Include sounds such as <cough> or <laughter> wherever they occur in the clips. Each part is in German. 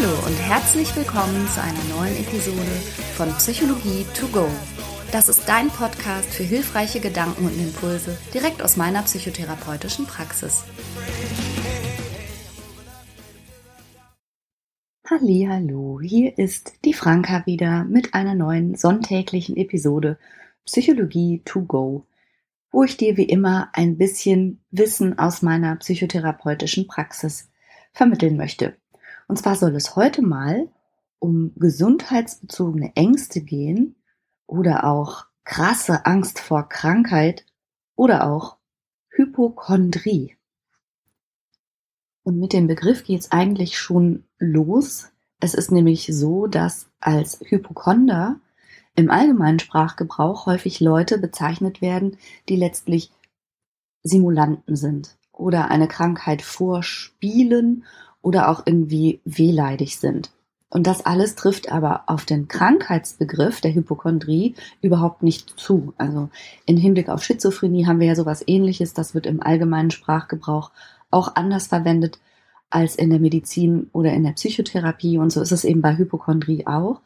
Hallo und herzlich willkommen zu einer neuen Episode von Psychologie to go. Das ist dein Podcast für hilfreiche Gedanken und Impulse direkt aus meiner psychotherapeutischen Praxis. Hallo, hier ist die Franka wieder mit einer neuen sonntäglichen Episode Psychologie to go, wo ich dir wie immer ein bisschen Wissen aus meiner psychotherapeutischen Praxis vermitteln möchte. Und zwar soll es heute mal um gesundheitsbezogene Ängste gehen oder auch krasse Angst vor Krankheit oder auch Hypochondrie. Und mit dem Begriff geht es eigentlich schon los. Es ist nämlich so, dass als Hypochonder im allgemeinen Sprachgebrauch häufig Leute bezeichnet werden, die letztlich Simulanten sind oder eine Krankheit vorspielen oder auch irgendwie wehleidig sind. Und das alles trifft aber auf den Krankheitsbegriff der Hypochondrie überhaupt nicht zu. Also in Hinblick auf Schizophrenie haben wir ja sowas ähnliches. Das wird im allgemeinen Sprachgebrauch auch anders verwendet als in der Medizin oder in der Psychotherapie. Und so ist es eben bei Hypochondrie auch.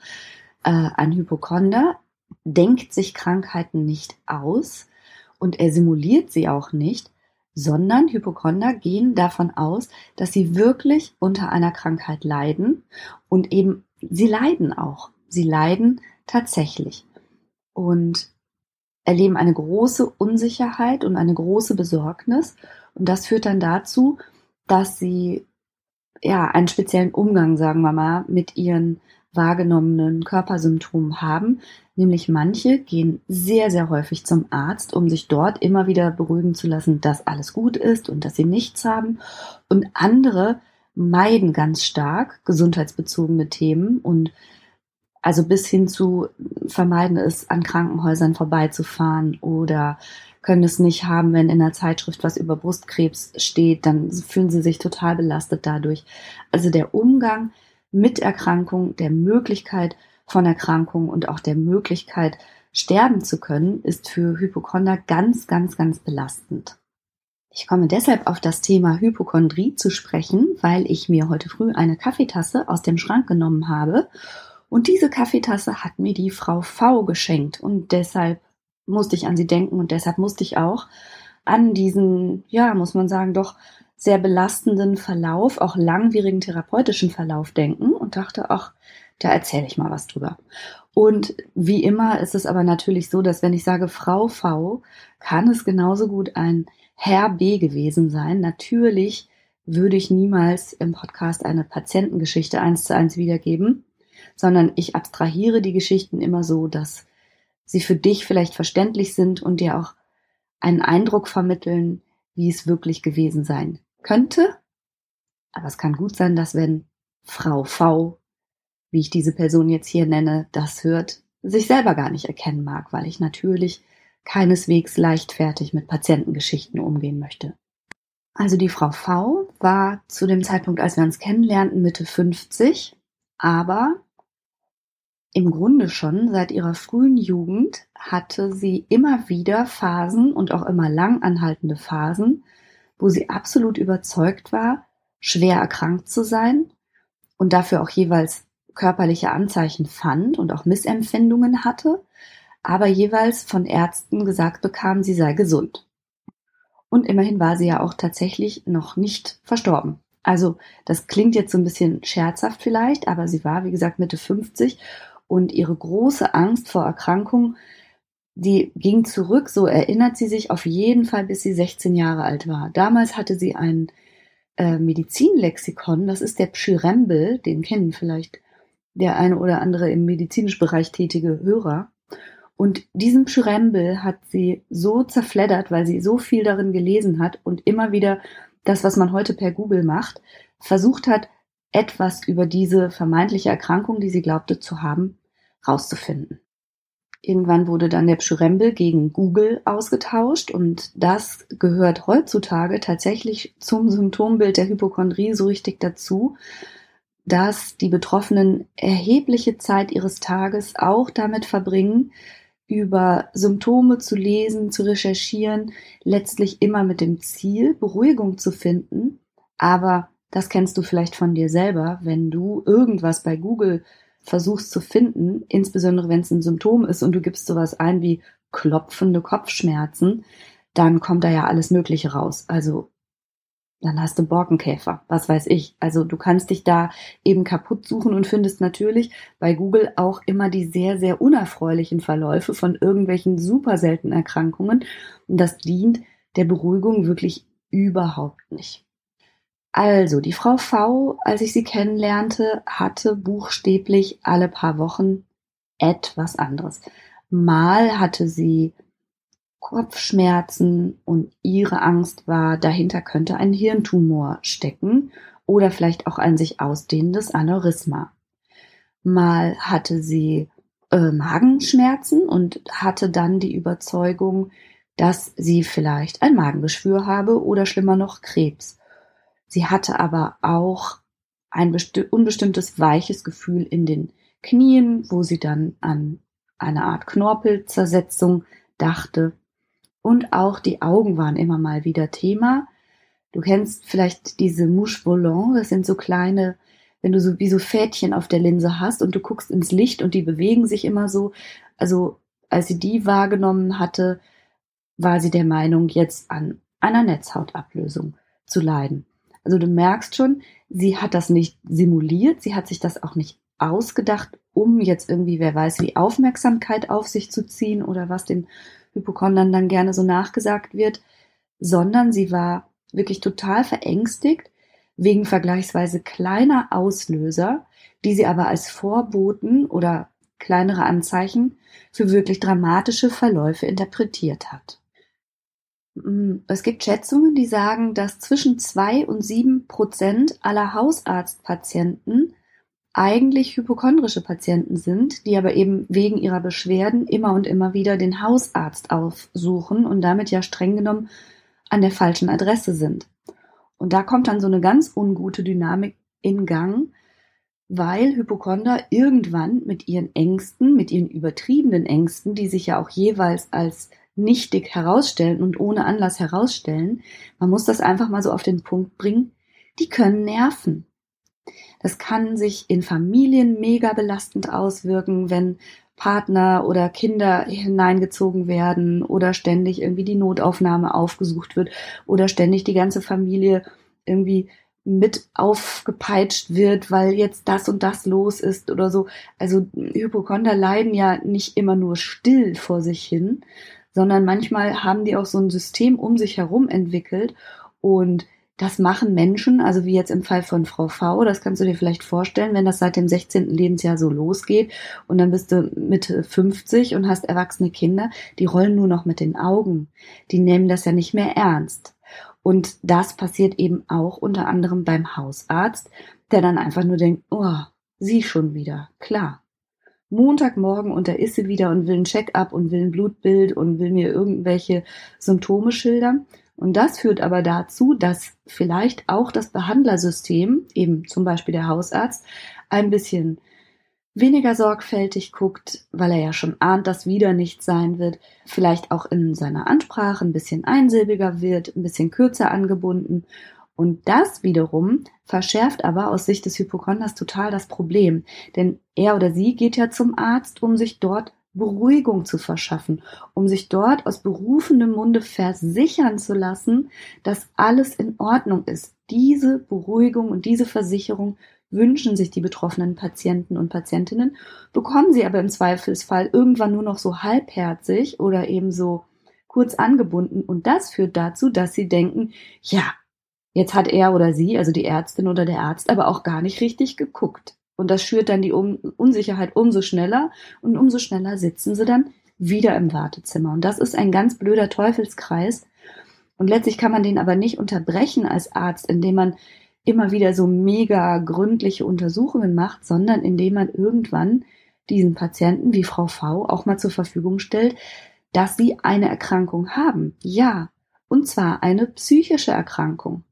Äh, ein Hypochonder denkt sich Krankheiten nicht aus und er simuliert sie auch nicht, sondern Hypochonder gehen davon aus, dass sie wirklich unter einer Krankheit leiden und eben sie leiden auch. Sie leiden tatsächlich und erleben eine große Unsicherheit und eine große Besorgnis und das führt dann dazu, dass sie ja einen speziellen Umgang, sagen wir mal, mit ihren wahrgenommenen Körpersymptomen haben. Nämlich manche gehen sehr, sehr häufig zum Arzt, um sich dort immer wieder beruhigen zu lassen, dass alles gut ist und dass sie nichts haben. Und andere meiden ganz stark gesundheitsbezogene Themen und also bis hin zu vermeiden es, an Krankenhäusern vorbeizufahren oder können es nicht haben, wenn in der Zeitschrift was über Brustkrebs steht, dann fühlen sie sich total belastet dadurch. Also der Umgang mit Erkrankung, der Möglichkeit von Erkrankung und auch der Möglichkeit, sterben zu können, ist für Hypochonder ganz, ganz, ganz belastend. Ich komme deshalb auf das Thema Hypochondrie zu sprechen, weil ich mir heute früh eine Kaffeetasse aus dem Schrank genommen habe und diese Kaffeetasse hat mir die Frau V geschenkt und deshalb musste ich an sie denken und deshalb musste ich auch an diesen, ja, muss man sagen, doch sehr belastenden Verlauf, auch langwierigen therapeutischen Verlauf denken und dachte, ach, da erzähle ich mal was drüber. Und wie immer ist es aber natürlich so, dass wenn ich sage Frau V, kann es genauso gut ein Herr B gewesen sein. Natürlich würde ich niemals im Podcast eine Patientengeschichte eins zu eins wiedergeben, sondern ich abstrahiere die Geschichten immer so, dass sie für dich vielleicht verständlich sind und dir auch einen Eindruck vermitteln, wie es wirklich gewesen sein könnte. Aber es kann gut sein, dass wenn Frau V, wie ich diese Person jetzt hier nenne, das hört, sich selber gar nicht erkennen mag, weil ich natürlich keineswegs leichtfertig mit Patientengeschichten umgehen möchte. Also die Frau V war zu dem Zeitpunkt, als wir uns kennenlernten, Mitte 50, aber im Grunde schon seit ihrer frühen Jugend hatte sie immer wieder Phasen und auch immer lang anhaltende Phasen, wo sie absolut überzeugt war, schwer erkrankt zu sein und dafür auch jeweils körperliche Anzeichen fand und auch Missempfindungen hatte, aber jeweils von Ärzten gesagt bekam, sie sei gesund. Und immerhin war sie ja auch tatsächlich noch nicht verstorben. Also das klingt jetzt so ein bisschen scherzhaft vielleicht, aber sie war, wie gesagt, Mitte 50 und ihre große Angst vor Erkrankung die ging zurück, so erinnert sie sich auf jeden Fall, bis sie 16 Jahre alt war. Damals hatte sie ein äh, Medizinlexikon, das ist der Pschyrembel, den kennen vielleicht der eine oder andere im medizinischen Bereich tätige Hörer. Und diesen Pschyrembel hat sie so zerfleddert, weil sie so viel darin gelesen hat und immer wieder das, was man heute per Google macht, versucht hat, etwas über diese vermeintliche Erkrankung, die sie glaubte zu haben, rauszufinden. Irgendwann wurde dann der Pschyrembel gegen Google ausgetauscht und das gehört heutzutage tatsächlich zum Symptombild der Hypochondrie so richtig dazu, dass die Betroffenen erhebliche Zeit ihres Tages auch damit verbringen, über Symptome zu lesen, zu recherchieren, letztlich immer mit dem Ziel, Beruhigung zu finden, aber Das kennst du vielleicht von dir selber, wenn du irgendwas bei Google versuchst zu finden, insbesondere wenn es ein Symptom ist und du gibst sowas ein wie klopfende Kopfschmerzen, dann kommt da ja alles Mögliche raus. Also dann hast du Borkenkäfer, was weiß ich. Also du kannst dich da eben kaputt suchen und findest natürlich bei Google auch immer die sehr, sehr unerfreulichen Verläufe von irgendwelchen super seltenen Erkrankungen. Und das dient der Beruhigung wirklich überhaupt nicht. Also, die Frau V, als ich sie kennenlernte, hatte buchstäblich alle paar Wochen etwas anderes. Mal hatte sie Kopfschmerzen und ihre Angst war, dahinter könnte ein Hirntumor stecken oder vielleicht auch ein sich ausdehnendes Aneurysma. Mal hatte sie äh, Magenschmerzen und hatte dann die Überzeugung, dass sie vielleicht ein Magengeschwür habe oder schlimmer noch Krebs. Sie hatte aber auch ein unbestimmtes weiches Gefühl in den Knien, wo sie dann an eine Art Knorpelzersetzung dachte. Und auch die Augen waren immer mal wieder Thema. Du kennst vielleicht diese Mouche volant, das sind so kleine, wenn du so wie so Fädchen auf der Linse hast und du guckst ins Licht und die bewegen sich immer so. Also als sie die wahrgenommen hatte, war sie der Meinung, jetzt an einer Netzhautablösung zu leiden. Also du merkst schon, sie hat das nicht simuliert, sie hat sich das auch nicht ausgedacht, um jetzt irgendwie, wer weiß, wie Aufmerksamkeit auf sich zu ziehen oder was den Hypochondern dann gerne so nachgesagt wird, sondern sie war wirklich total verängstigt wegen vergleichsweise kleiner Auslöser, die sie aber als Vorboten oder kleinere Anzeichen für wirklich dramatische Verläufe interpretiert hat. Mm, es gibt Schätzungen, die sagen, dass zwischen zwei und sieben Prozent aller Hausarztpatienten eigentlich hypochondrische Patienten sind, die aber eben wegen ihrer Beschwerden immer und immer wieder den Hausarzt aufsuchen und damit ja streng genommen an der falschen Adresse sind. Und da kommt dann so eine ganz ungute Dynamik in Gang, weil Hypochonder irgendwann mit ihren Ängsten, mit ihren übertriebenen Ängsten, die sich ja auch jeweils als nichtig herausstellen und ohne Anlass herausstellen. Man muss das einfach mal so auf den Punkt bringen. Die können nerven. Das kann sich in Familien mega belastend auswirken, wenn Partner oder Kinder hineingezogen werden oder ständig irgendwie die Notaufnahme aufgesucht wird oder ständig die ganze Familie irgendwie mit aufgepeitscht wird, weil jetzt das und das los ist oder so. Also Hypochonder leiden ja nicht immer nur still vor sich hin, sondern manchmal haben die auch so ein System um sich herum entwickelt und das machen Menschen, also wie jetzt im Fall von Frau V, das kannst du dir vielleicht vorstellen, wenn das seit dem 16. Lebensjahr so losgeht und dann bist du Mitte 50 und hast erwachsene Kinder, die rollen nur noch mit den Augen. Die nehmen das ja nicht mehr ernst. Und das passiert eben auch unter anderem beim Hausarzt, der dann einfach nur denkt, oh, sie schon wieder, klar. Montagmorgen und da ist sie wieder und will ein Check-up und will ein Blutbild und will mir irgendwelche Symptome schildern. Und das führt aber dazu, dass vielleicht auch das Behandlersystem, eben zum Beispiel der Hausarzt, ein bisschen weniger sorgfältig guckt, weil er ja schon ahnt, dass wieder nichts sein wird, vielleicht auch in seiner Ansprache ein bisschen einsilbiger wird, ein bisschen kürzer angebunden und das wiederum verschärft aber aus Sicht des Hypochonders total das Problem. Denn er oder sie geht ja zum Arzt, um sich dort Beruhigung zu verschaffen, um sich dort aus berufendem Munde versichern zu lassen, dass alles in Ordnung ist. Diese Beruhigung und diese Versicherung wünschen sich die betroffenen Patienten und Patientinnen, bekommen sie aber im Zweifelsfall irgendwann nur noch so halbherzig oder eben so kurz angebunden und das führt dazu, dass sie denken, ja, Jetzt hat er oder sie, also die Ärztin oder der Arzt, aber auch gar nicht richtig geguckt. Und das schürt dann die Unsicherheit umso schneller und umso schneller sitzen sie dann wieder im Wartezimmer. Und das ist ein ganz blöder Teufelskreis. Und letztlich kann man den aber nicht unterbrechen als Arzt, indem man immer wieder so mega gründliche Untersuchungen macht, sondern indem man irgendwann diesen Patienten wie Frau V auch mal zur Verfügung stellt, dass sie eine Erkrankung haben. Ja, und zwar eine psychische Erkrankung.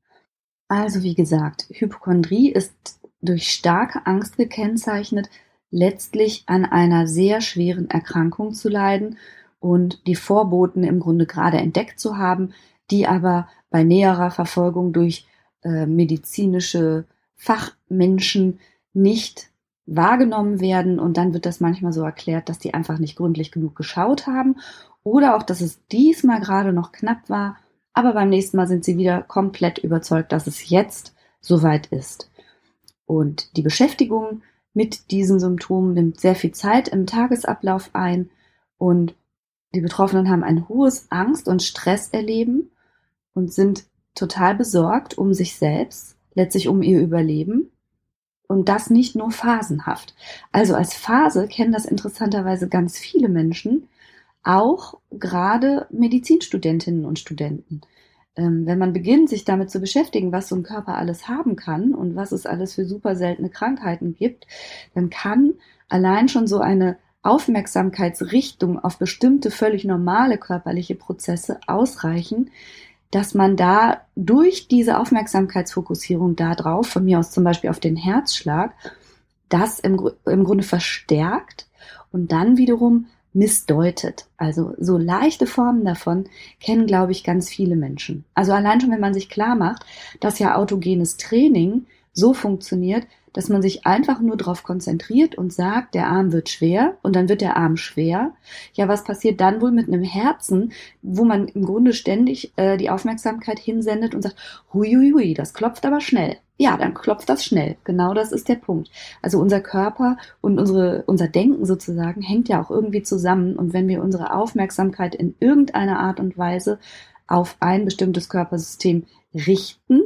Also wie gesagt, Hypochondrie ist durch starke Angst gekennzeichnet, letztlich an einer sehr schweren Erkrankung zu leiden und die Vorboten im Grunde gerade entdeckt zu haben, die aber bei näherer Verfolgung durch äh, medizinische Fachmenschen nicht wahrgenommen werden. Und dann wird das manchmal so erklärt, dass die einfach nicht gründlich genug geschaut haben oder auch, dass es diesmal gerade noch knapp war, aber beim nächsten Mal sind sie wieder komplett überzeugt, dass es jetzt soweit ist. Und die Beschäftigung mit diesen Symptomen nimmt sehr viel Zeit im Tagesablauf ein und die Betroffenen haben ein hohes Angst- und Stresserleben und sind total besorgt um sich selbst, letztlich um ihr Überleben. Und das nicht nur phasenhaft. Also als Phase kennen das interessanterweise ganz viele Menschen, auch gerade Medizinstudentinnen und Studenten. Ähm, wenn man beginnt, sich damit zu beschäftigen, was so ein Körper alles haben kann und was es alles für super seltene Krankheiten gibt, dann kann allein schon so eine Aufmerksamkeitsrichtung auf bestimmte völlig normale körperliche Prozesse ausreichen, dass man da durch diese Aufmerksamkeitsfokussierung darauf, von mir aus zum Beispiel auf den Herzschlag, das im, im Grunde verstärkt und dann wiederum missdeutet. Also so leichte Formen davon kennen, glaube ich, ganz viele Menschen. Also allein schon, wenn man sich klar macht, dass ja autogenes Training so funktioniert, dass man sich einfach nur darauf konzentriert und sagt, der Arm wird schwer und dann wird der Arm schwer. Ja, was passiert dann wohl mit einem Herzen, wo man im Grunde ständig äh, die Aufmerksamkeit hinsendet und sagt, hui, hui, hui, das klopft aber schnell. Ja, dann klopft das schnell. Genau das ist der Punkt. Also unser Körper und unsere, unser Denken sozusagen hängt ja auch irgendwie zusammen. Und wenn wir unsere Aufmerksamkeit in irgendeiner Art und Weise auf ein bestimmtes Körpersystem richten,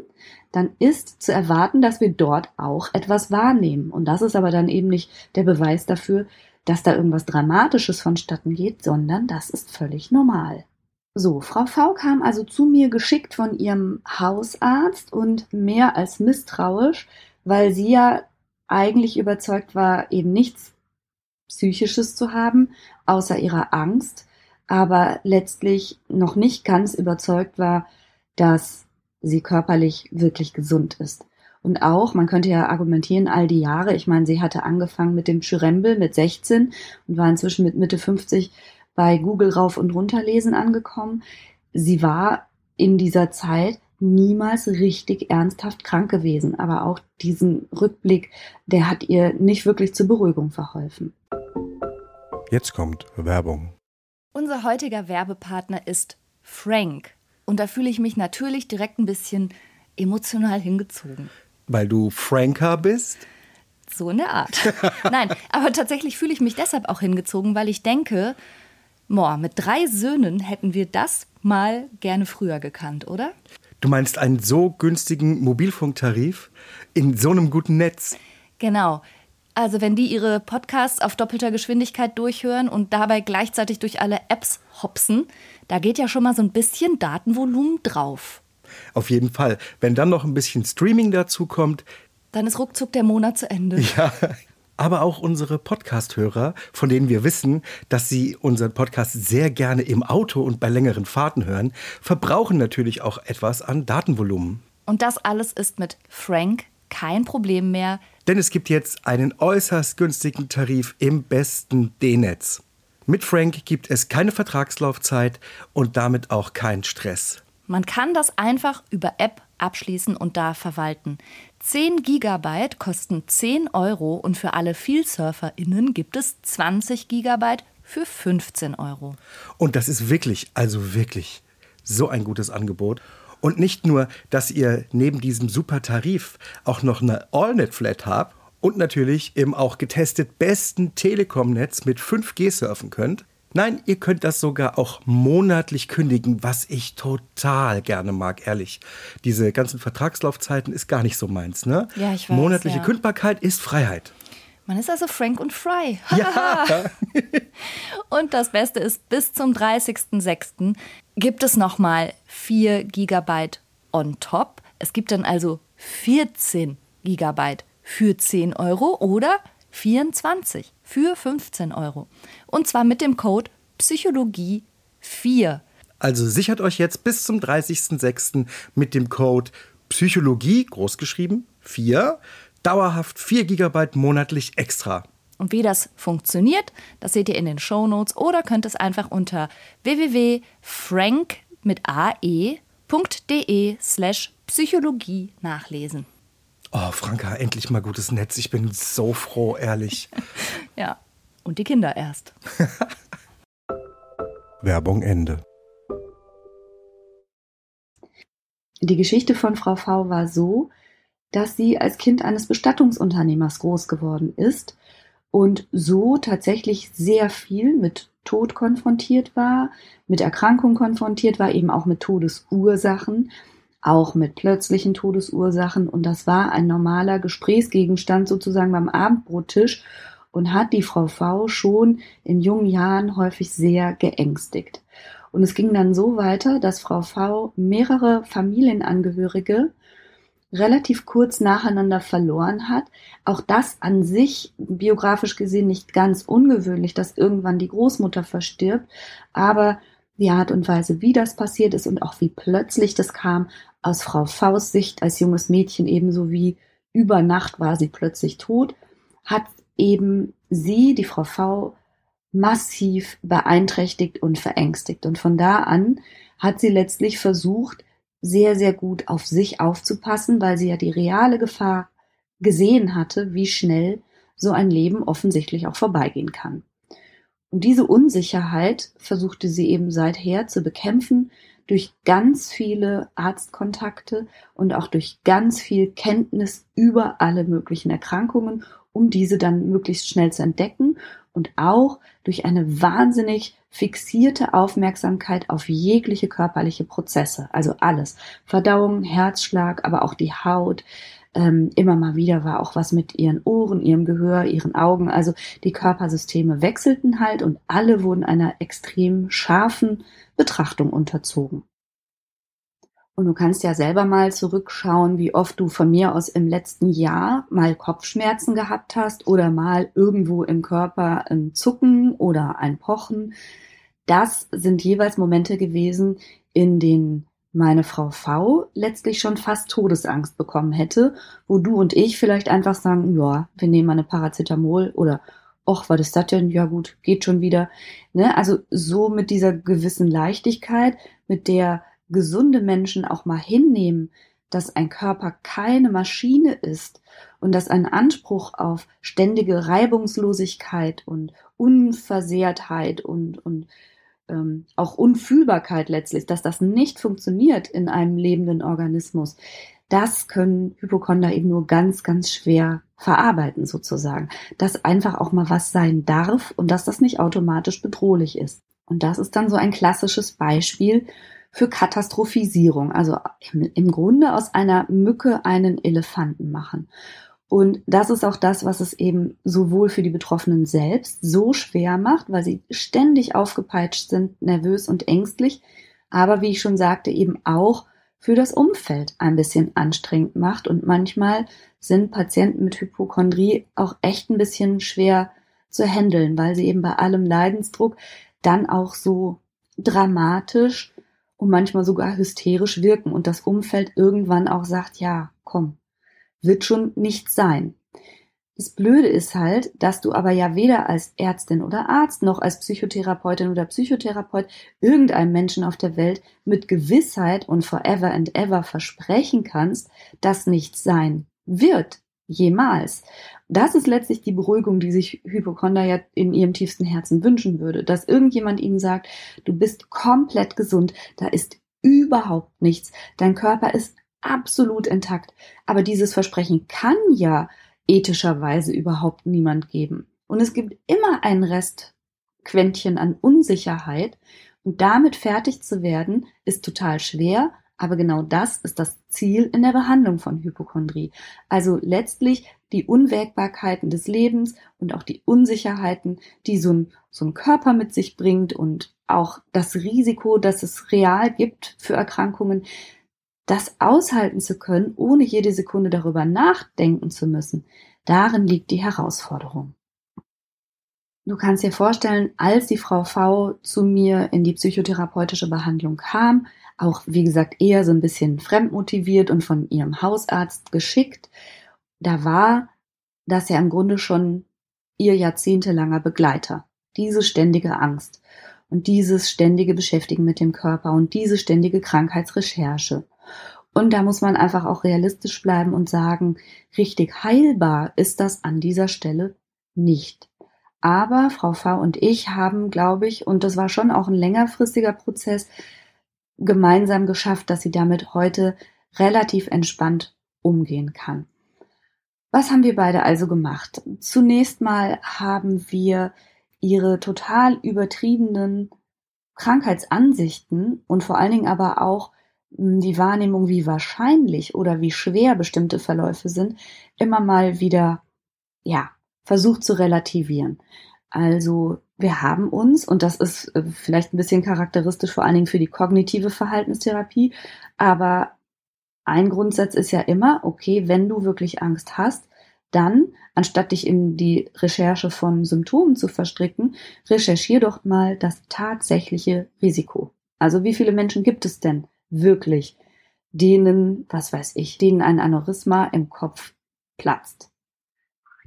dann ist zu erwarten, dass wir dort auch etwas wahrnehmen. Und das ist aber dann eben nicht der Beweis dafür, dass da irgendwas Dramatisches vonstatten geht, sondern das ist völlig normal. So, Frau V kam also zu mir geschickt von ihrem Hausarzt und mehr als misstrauisch, weil sie ja eigentlich überzeugt war, eben nichts Psychisches zu haben, außer ihrer Angst, aber letztlich noch nicht ganz überzeugt war, dass sie körperlich wirklich gesund ist. Und auch, man könnte ja argumentieren, all die Jahre, ich meine, sie hatte angefangen mit dem Schürembel mit 16 und war inzwischen mit Mitte 50 bei Google rauf und runter lesen angekommen. Sie war in dieser Zeit niemals richtig ernsthaft krank gewesen. Aber auch diesen Rückblick, der hat ihr nicht wirklich zur Beruhigung verholfen. Jetzt kommt Werbung. Unser heutiger Werbepartner ist Frank. Und da fühle ich mich natürlich direkt ein bisschen emotional hingezogen. Weil du Franker bist? So in der Art. <laughs> Nein, aber tatsächlich fühle ich mich deshalb auch hingezogen, weil ich denke, boah, mit drei Söhnen hätten wir das mal gerne früher gekannt, oder? Du meinst einen so günstigen Mobilfunktarif in so einem guten Netz? Genau. Also wenn die ihre Podcasts auf doppelter Geschwindigkeit durchhören und dabei gleichzeitig durch alle Apps hopsen, da geht ja schon mal so ein bisschen Datenvolumen drauf. Auf jeden Fall. Wenn dann noch ein bisschen Streaming dazu kommt, dann ist ruckzuck der Monat zu Ende. <laughs> Ja. Aber auch unsere Podcast-Hörer, von denen wir wissen, dass sie unseren Podcast sehr gerne im Auto und bei längeren Fahrten hören, verbrauchen natürlich auch etwas an Datenvolumen. Und das alles ist mit Frank kein Problem mehr. Denn es gibt jetzt einen äußerst günstigen Tarif im besten D-Netz. Mit Frank gibt es keine Vertragslaufzeit und damit auch keinen Stress. Man kann das einfach über App abschließen und da verwalten. 10 Gigabyte kosten 10 Euro und für alle VielsurferInnen gibt es 20 Gigabyte für 15 Euro. Und das ist wirklich, also wirklich so ein gutes Angebot. Und nicht nur, dass ihr neben diesem super Tarif auch noch eine AllNet-Flat habt und natürlich im auch getestet besten Telekom-Netz mit 5G surfen könnt. Nein, ihr könnt das sogar auch monatlich kündigen, was ich total gerne mag, ehrlich. Diese ganzen Vertragslaufzeiten ist gar nicht so meins, ne? Ja, ich weiß. Monatliche ja. Kündbarkeit ist Freiheit. Man ist also Frank und Fry. Ja. <laughs> und das Beste ist, bis zum 30.06. gibt es nochmal 4 GB on top. Es gibt dann also 14 GB für 10 Euro oder 24 für 15 Euro. Und zwar mit dem Code Psychologie 4. Also sichert euch jetzt bis zum 30.06. mit dem Code Psychologie, großgeschrieben, 4, dauerhaft 4 GB monatlich extra. Und wie das funktioniert, das seht ihr in den Show Notes oder könnt es einfach unter www.frank mit ae.de www.ftf.de slash Psychologie nachlesen. Oh, Franka, endlich mal gutes Netz. Ich bin so froh, ehrlich. <laughs> ja, und die Kinder erst. <laughs> Werbung Ende. Die Geschichte von Frau V war so, dass sie als Kind eines Bestattungsunternehmers groß geworden ist und so tatsächlich sehr viel mit Tod konfrontiert war, mit Erkrankung konfrontiert war, eben auch mit Todesursachen, auch mit plötzlichen Todesursachen. Und das war ein normaler Gesprächsgegenstand sozusagen beim Abendbrottisch und hat die Frau V schon in jungen Jahren häufig sehr geängstigt. Und es ging dann so weiter, dass Frau V mehrere Familienangehörige relativ kurz nacheinander verloren hat. Auch das an sich biografisch gesehen nicht ganz ungewöhnlich, dass irgendwann die Großmutter verstirbt, aber die Art und Weise, wie das passiert ist und auch wie plötzlich das kam, aus Frau Faust Sicht als junges Mädchen ebenso wie über Nacht war sie plötzlich tot, hat eben sie, die Frau V, massiv beeinträchtigt und verängstigt. Und von da an hat sie letztlich versucht, sehr, sehr gut auf sich aufzupassen, weil sie ja die reale Gefahr gesehen hatte, wie schnell so ein Leben offensichtlich auch vorbeigehen kann. Und diese Unsicherheit versuchte sie eben seither zu bekämpfen durch ganz viele Arztkontakte und auch durch ganz viel Kenntnis über alle möglichen Erkrankungen, um diese dann möglichst schnell zu entdecken und auch durch eine wahnsinnig fixierte Aufmerksamkeit auf jegliche körperliche Prozesse, also alles. Verdauung, Herzschlag, aber auch die Haut. Ähm, immer mal wieder war auch was mit ihren Ohren, ihrem Gehör, ihren Augen. Also die Körpersysteme wechselten halt und alle wurden einer extrem scharfen Betrachtung unterzogen. Und du kannst ja selber mal zurückschauen, wie oft du von mir aus im letzten Jahr mal Kopfschmerzen gehabt hast oder mal irgendwo im Körper ein Zucken oder ein Pochen. Das sind jeweils Momente gewesen, in denen meine Frau V letztlich schon fast Todesangst bekommen hätte, wo du und ich vielleicht einfach sagen, ja, wir nehmen mal eine Paracetamol oder och, was ist das denn? Ja gut, geht schon wieder. Ne? Also so mit dieser gewissen Leichtigkeit, mit der gesunde Menschen auch mal hinnehmen, dass ein Körper keine Maschine ist und dass ein Anspruch auf ständige Reibungslosigkeit und Unversehrtheit und, und ähm, auch Unfühlbarkeit letztlich, dass das nicht funktioniert in einem lebenden Organismus, das können Hypochonder eben nur ganz, ganz schwer verarbeiten sozusagen. Dass einfach auch mal was sein darf und dass das nicht automatisch bedrohlich ist. Und das ist dann so ein klassisches Beispiel für Katastrophisierung. Also im, im Grunde aus einer Mücke einen Elefanten machen. Und das ist auch das, was es eben sowohl für die Betroffenen selbst so schwer macht, weil sie ständig aufgepeitscht sind, nervös und ängstlich, aber wie ich schon sagte, eben auch für das Umfeld ein bisschen anstrengend macht. Und manchmal sind Patienten mit Hypochondrie auch echt ein bisschen schwer zu handeln, weil sie eben bei allem Leidensdruck dann auch so dramatisch und manchmal sogar hysterisch wirken und das Umfeld irgendwann auch sagt, ja, komm, wird schon nichts sein. Das Blöde ist halt, dass du aber ja weder als Ärztin oder Arzt noch als Psychotherapeutin oder Psychotherapeut irgendeinem Menschen auf der Welt mit Gewissheit und forever and ever versprechen kannst, dass nichts sein wird. Jemals. Das ist letztlich die Beruhigung, die sich Hypochonder ja in ihrem tiefsten Herzen wünschen würde, dass irgendjemand ihnen sagt, du bist komplett gesund, da ist überhaupt nichts, dein Körper ist absolut intakt. Aber dieses Versprechen kann ja ethischerweise überhaupt niemand geben. Und es gibt immer ein Restquäntchen an Unsicherheit. Und damit fertig zu werden, ist total schwer, aber genau das ist das Ziel in der Behandlung von Hypochondrie. Also letztlich die Unwägbarkeiten des Lebens und auch die Unsicherheiten, die so ein, so ein Körper mit sich bringt und auch das Risiko, dass es real gibt für Erkrankungen, das aushalten zu können, ohne jede Sekunde darüber nachdenken zu müssen. Darin liegt die Herausforderung. Du kannst dir vorstellen, als die Frau V zu mir in die psychotherapeutische Behandlung kam, auch wie gesagt eher so ein bisschen fremdmotiviert und von ihrem Hausarzt geschickt. Da war das ja im Grunde schon ihr jahrzehntelanger Begleiter, diese ständige Angst. und dieses ständige Beschäftigen mit dem Körper und diese ständige Krankheitsrecherche. Und da muss man einfach auch realistisch bleiben und sagen, richtig heilbar ist das an dieser Stelle nicht. Aber Frau V und ich haben, glaube ich, und das war schon auch ein längerfristiger Prozess, gemeinsam geschafft, dass sie damit heute relativ entspannt umgehen kann. Was haben wir beide also gemacht? Zunächst mal haben wir ihre total übertriebenen Krankheitsansichten und vor allen Dingen aber auch hm, die Wahrnehmung, wie wahrscheinlich oder wie schwer bestimmte Verläufe sind, immer mal wieder, ja, versucht zu relativieren. Also wir haben uns, und das ist äh, vielleicht ein bisschen charakteristisch vor allen Dingen für die kognitive Verhaltenstherapie, aber ein Grundsatz ist ja immer, okay, wenn du wirklich Angst hast, dann, anstatt dich in die Recherche von Symptomen zu verstricken, recherchier doch mal das tatsächliche Risiko. Also wie viele Menschen gibt es denn wirklich, denen, was weiß ich, denen ein Aneurysma im Kopf platzt?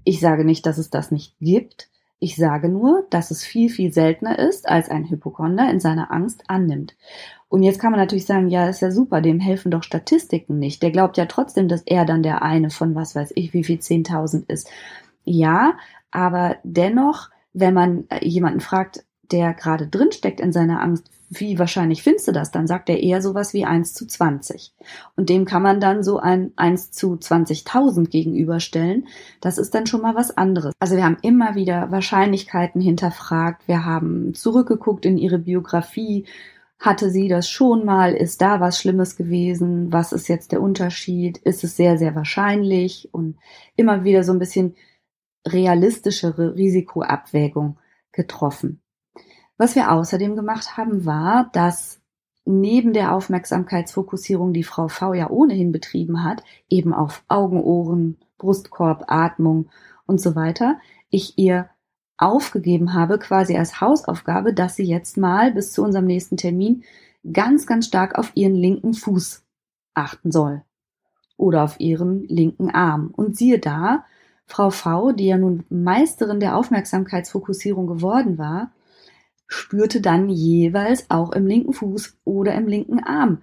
Ich sage nicht, dass es das nicht gibt. Ich sage nur, dass es viel, viel seltener ist, als ein Hypochonder in seiner Angst annimmt. Und jetzt kann man natürlich sagen, ja, ist ja super, dem helfen doch Statistiken nicht. Der glaubt ja trotzdem, dass er dann der eine von was weiß ich, wie viel 10.000 ist. Ja, aber dennoch, wenn man jemanden fragt, der gerade drinsteckt in seiner Angst, wie wahrscheinlich findest du das? Dann sagt er eher sowas wie 1 zu 20. Und dem kann man dann so ein 1 zu 20.000 gegenüberstellen. Das ist dann schon mal was anderes. Also wir haben immer wieder Wahrscheinlichkeiten hinterfragt. Wir haben zurückgeguckt in ihre Biografie hatte sie das schon mal? Ist da was Schlimmes gewesen? Was ist jetzt der Unterschied? Ist es sehr, sehr wahrscheinlich? Und immer wieder so ein bisschen realistischere Risikoabwägung getroffen. Was wir außerdem gemacht haben, war, dass neben der Aufmerksamkeitsfokussierung, die Frau V ja ohnehin betrieben hat, eben auf Augen, Ohren, Brustkorb, Atmung und so weiter, ich ihr aufgegeben habe, quasi als Hausaufgabe, dass sie jetzt mal bis zu unserem nächsten Termin ganz, ganz stark auf ihren linken Fuß achten soll. Oder auf ihren linken Arm. Und siehe da, Frau V, die ja nun Meisterin der Aufmerksamkeitsfokussierung geworden war, spürte dann jeweils auch im linken Fuß oder im linken Arm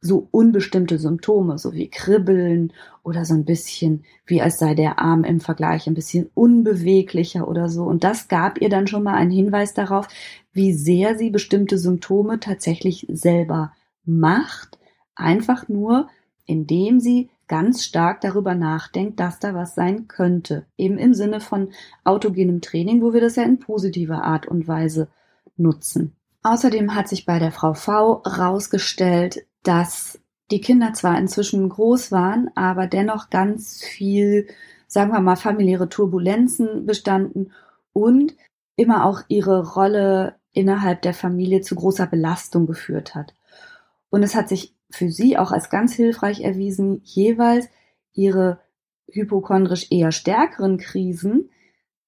so unbestimmte Symptome, so wie Kribbeln oder so ein bisschen, wie als sei der Arm im Vergleich ein bisschen unbeweglicher oder so. Und das gab ihr dann schon mal einen Hinweis darauf, wie sehr sie bestimmte Symptome tatsächlich selber macht, einfach nur, indem sie ganz stark darüber nachdenkt, dass da was sein könnte. Eben im Sinne von autogenem Training, wo wir das ja in positiver Art und Weise nutzen. Außerdem hat sich bei der Frau V herausgestellt, dass die Kinder zwar inzwischen groß waren, aber dennoch ganz viel, sagen wir mal, familiäre Turbulenzen bestanden und immer auch ihre Rolle innerhalb der Familie zu großer Belastung geführt hat. Und es hat sich für sie auch als ganz hilfreich erwiesen, jeweils ihre hypochondrisch eher stärkeren Krisen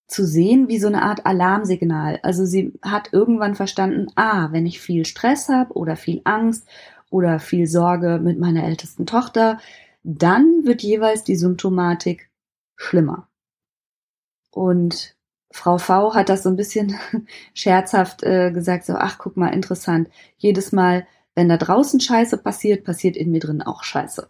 zu sehen wie so eine Art Alarmsignal. Also sie hat irgendwann verstanden, ah, wenn ich viel Stress habe oder viel Angst oder viel Sorge mit meiner ältesten Tochter, dann wird jeweils die Symptomatik schlimmer. Und Frau V hat das so ein bisschen <laughs> scherzhaft äh, gesagt, so, ach, guck mal, interessant. Jedes Mal, wenn da draußen Scheiße passiert, passiert in mir drin auch Scheiße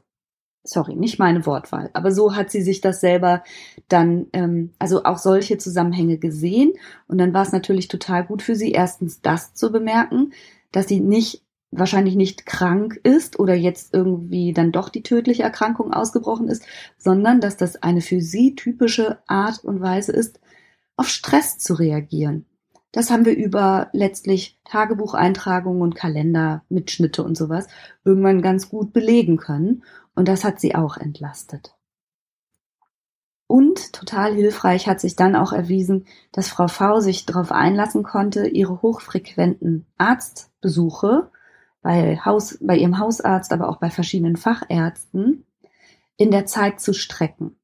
sorry, nicht meine Wortwahl, aber so hat sie sich das selber dann, ähm, also auch solche Zusammenhänge gesehen. Und dann war es natürlich total gut für sie, erstens das zu bemerken, dass sie nicht wahrscheinlich nicht krank ist oder jetzt irgendwie dann doch die tödliche Erkrankung ausgebrochen ist, sondern dass das eine für sie typische Art und Weise ist, auf Stress zu reagieren. Das haben wir über letztlich Tagebucheintragungen und Kalendermitschnitte und sowas irgendwann ganz gut belegen können. Und das hat sie auch entlastet. Und total hilfreich hat sich dann auch erwiesen, dass Frau V sich darauf einlassen konnte, ihre hochfrequenten Arztbesuche bei, Haus, bei ihrem Hausarzt, aber auch bei verschiedenen Fachärzten in der Zeit zu strecken.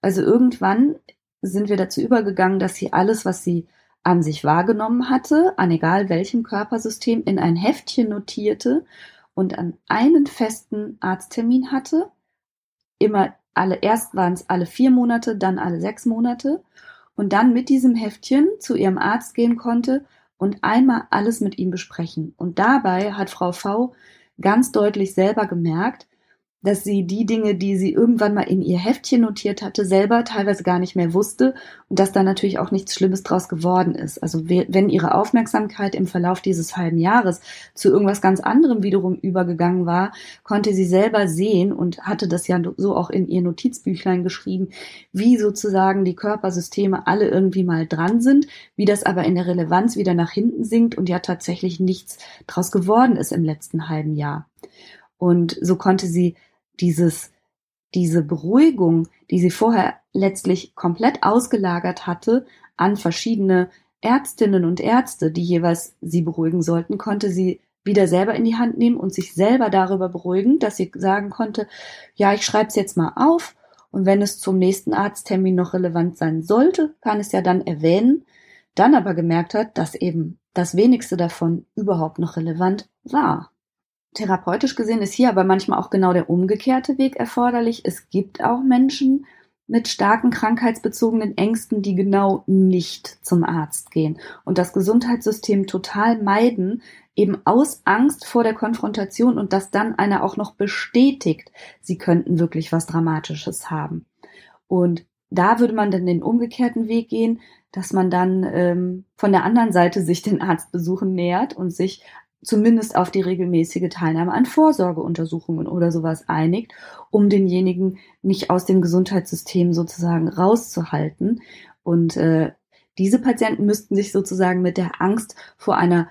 Also irgendwann sind wir dazu übergegangen, dass sie alles, was sie an sich wahrgenommen hatte, an egal welchem Körpersystem, in ein Heftchen notierte und an einen festen Arzttermin hatte. Immer alle, erst waren es alle vier Monate, dann alle sechs Monate und dann mit diesem Heftchen zu ihrem Arzt gehen konnte und einmal alles mit ihm besprechen. Und dabei hat Frau V ganz deutlich selber gemerkt, dass sie die Dinge, die sie irgendwann mal in ihr Heftchen notiert hatte, selber teilweise gar nicht mehr wusste und dass da natürlich auch nichts Schlimmes draus geworden ist. Also wenn ihre Aufmerksamkeit im Verlauf dieses halben Jahres zu irgendwas ganz anderem wiederum übergegangen war, konnte sie selber sehen und hatte das ja so auch in ihr Notizbüchlein geschrieben, wie sozusagen die Körpersysteme alle irgendwie mal dran sind, wie das aber in der Relevanz wieder nach hinten sinkt und ja tatsächlich nichts draus geworden ist im letzten halben Jahr. Und so konnte sie dieses, diese Beruhigung, die sie vorher letztlich komplett ausgelagert hatte an verschiedene Ärztinnen und Ärzte, die jeweils sie beruhigen sollten, konnte sie wieder selber in die Hand nehmen und sich selber darüber beruhigen, dass sie sagen konnte, ja, ich schreibe es jetzt mal auf und wenn es zum nächsten Arzttermin noch relevant sein sollte, kann es ja dann erwähnen, dann aber gemerkt hat, dass eben das wenigste davon überhaupt noch relevant war. Therapeutisch gesehen ist hier aber manchmal auch genau der umgekehrte Weg erforderlich. Es gibt auch Menschen mit starken krankheitsbezogenen Ängsten, die genau nicht zum Arzt gehen und das Gesundheitssystem total meiden, eben aus Angst vor der Konfrontation und dass dann einer auch noch bestätigt, sie könnten wirklich was Dramatisches haben. Und da würde man dann den umgekehrten Weg gehen, dass man dann ähm, von der anderen Seite sich den Arztbesuchen nähert und sich zumindest auf die regelmäßige Teilnahme an Vorsorgeuntersuchungen oder sowas einigt, um denjenigen nicht aus dem Gesundheitssystem sozusagen rauszuhalten. Und äh, diese Patienten müssten sich sozusagen mit der Angst vor einer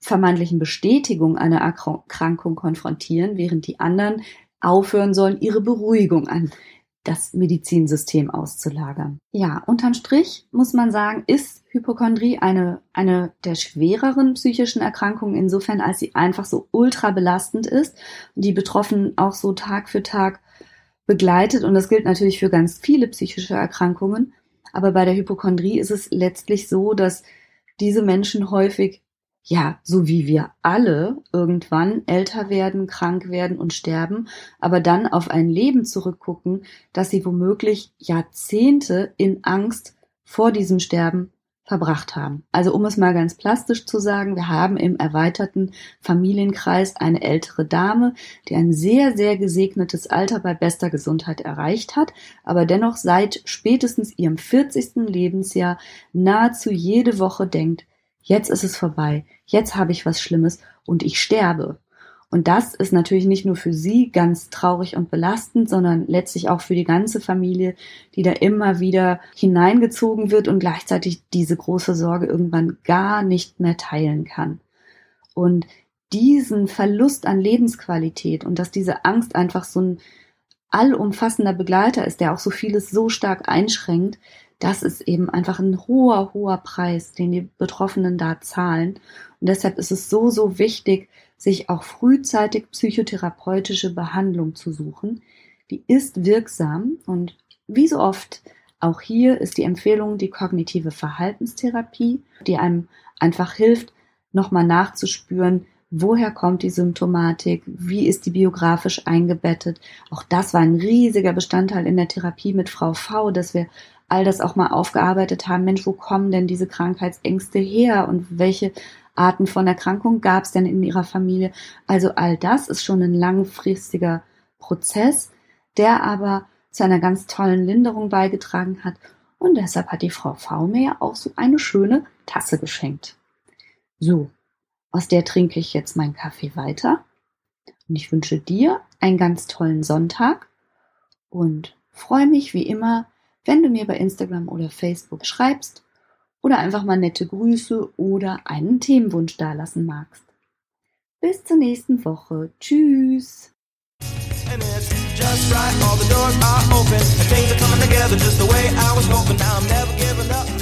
vermeintlichen Bestätigung einer Erkrankung konfrontieren, während die anderen aufhören sollen, ihre Beruhigung an das Medizinsystem auszulagern. Ja, unterm Strich muss man sagen, ist Hypochondrie eine, eine der schwereren psychischen Erkrankungen insofern, als sie einfach so ultra belastend ist und die Betroffenen auch so Tag für Tag begleitet. Und das gilt natürlich für ganz viele psychische Erkrankungen. Aber bei der Hypochondrie ist es letztlich so, dass diese Menschen häufig ja, so wie wir alle irgendwann älter werden, krank werden und sterben, aber dann auf ein Leben zurückgucken, das sie womöglich Jahrzehnte in Angst vor diesem Sterben verbracht haben. Also um es mal ganz plastisch zu sagen, wir haben im erweiterten Familienkreis eine ältere Dame, die ein sehr, sehr gesegnetes Alter bei bester Gesundheit erreicht hat, aber dennoch seit spätestens ihrem 40. Lebensjahr nahezu jede Woche denkt, jetzt ist es vorbei, jetzt habe ich was Schlimmes und ich sterbe. Und das ist natürlich nicht nur für sie ganz traurig und belastend, sondern letztlich auch für die ganze Familie, die da immer wieder hineingezogen wird und gleichzeitig diese große Sorge irgendwann gar nicht mehr teilen kann. Und diesen Verlust an Lebensqualität und dass diese Angst einfach so ein allumfassender Begleiter ist, der auch so vieles so stark einschränkt, das ist eben einfach ein hoher, hoher Preis, den die Betroffenen da zahlen. Und deshalb ist es so, so wichtig, sich auch frühzeitig psychotherapeutische Behandlung zu suchen. Die ist wirksam und wie so oft auch hier ist die Empfehlung die kognitive Verhaltenstherapie, die einem einfach hilft, nochmal nachzuspüren, woher kommt die Symptomatik, wie ist die biografisch eingebettet. Auch das war ein riesiger Bestandteil in der Therapie mit Frau V, dass wir all das auch mal aufgearbeitet haben. Mensch, wo kommen denn diese Krankheitsängste her und welche Arten von Erkrankung gab es denn in ihrer Familie? Also all das ist schon ein langfristiger Prozess, der aber zu einer ganz tollen Linderung beigetragen hat. Und deshalb hat die Frau V mir auch so eine schöne Tasse geschenkt. So, aus der trinke ich jetzt meinen Kaffee weiter. Und ich wünsche dir einen ganz tollen Sonntag und freue mich wie immer, wenn du mir bei Instagram oder Facebook schreibst oder einfach mal nette Grüße oder einen Themenwunsch dalassen magst. Bis zur nächsten Woche. Tschüss. just right, all the doors are open, and things are coming together just the way I was hoping. Now I'm never giving up.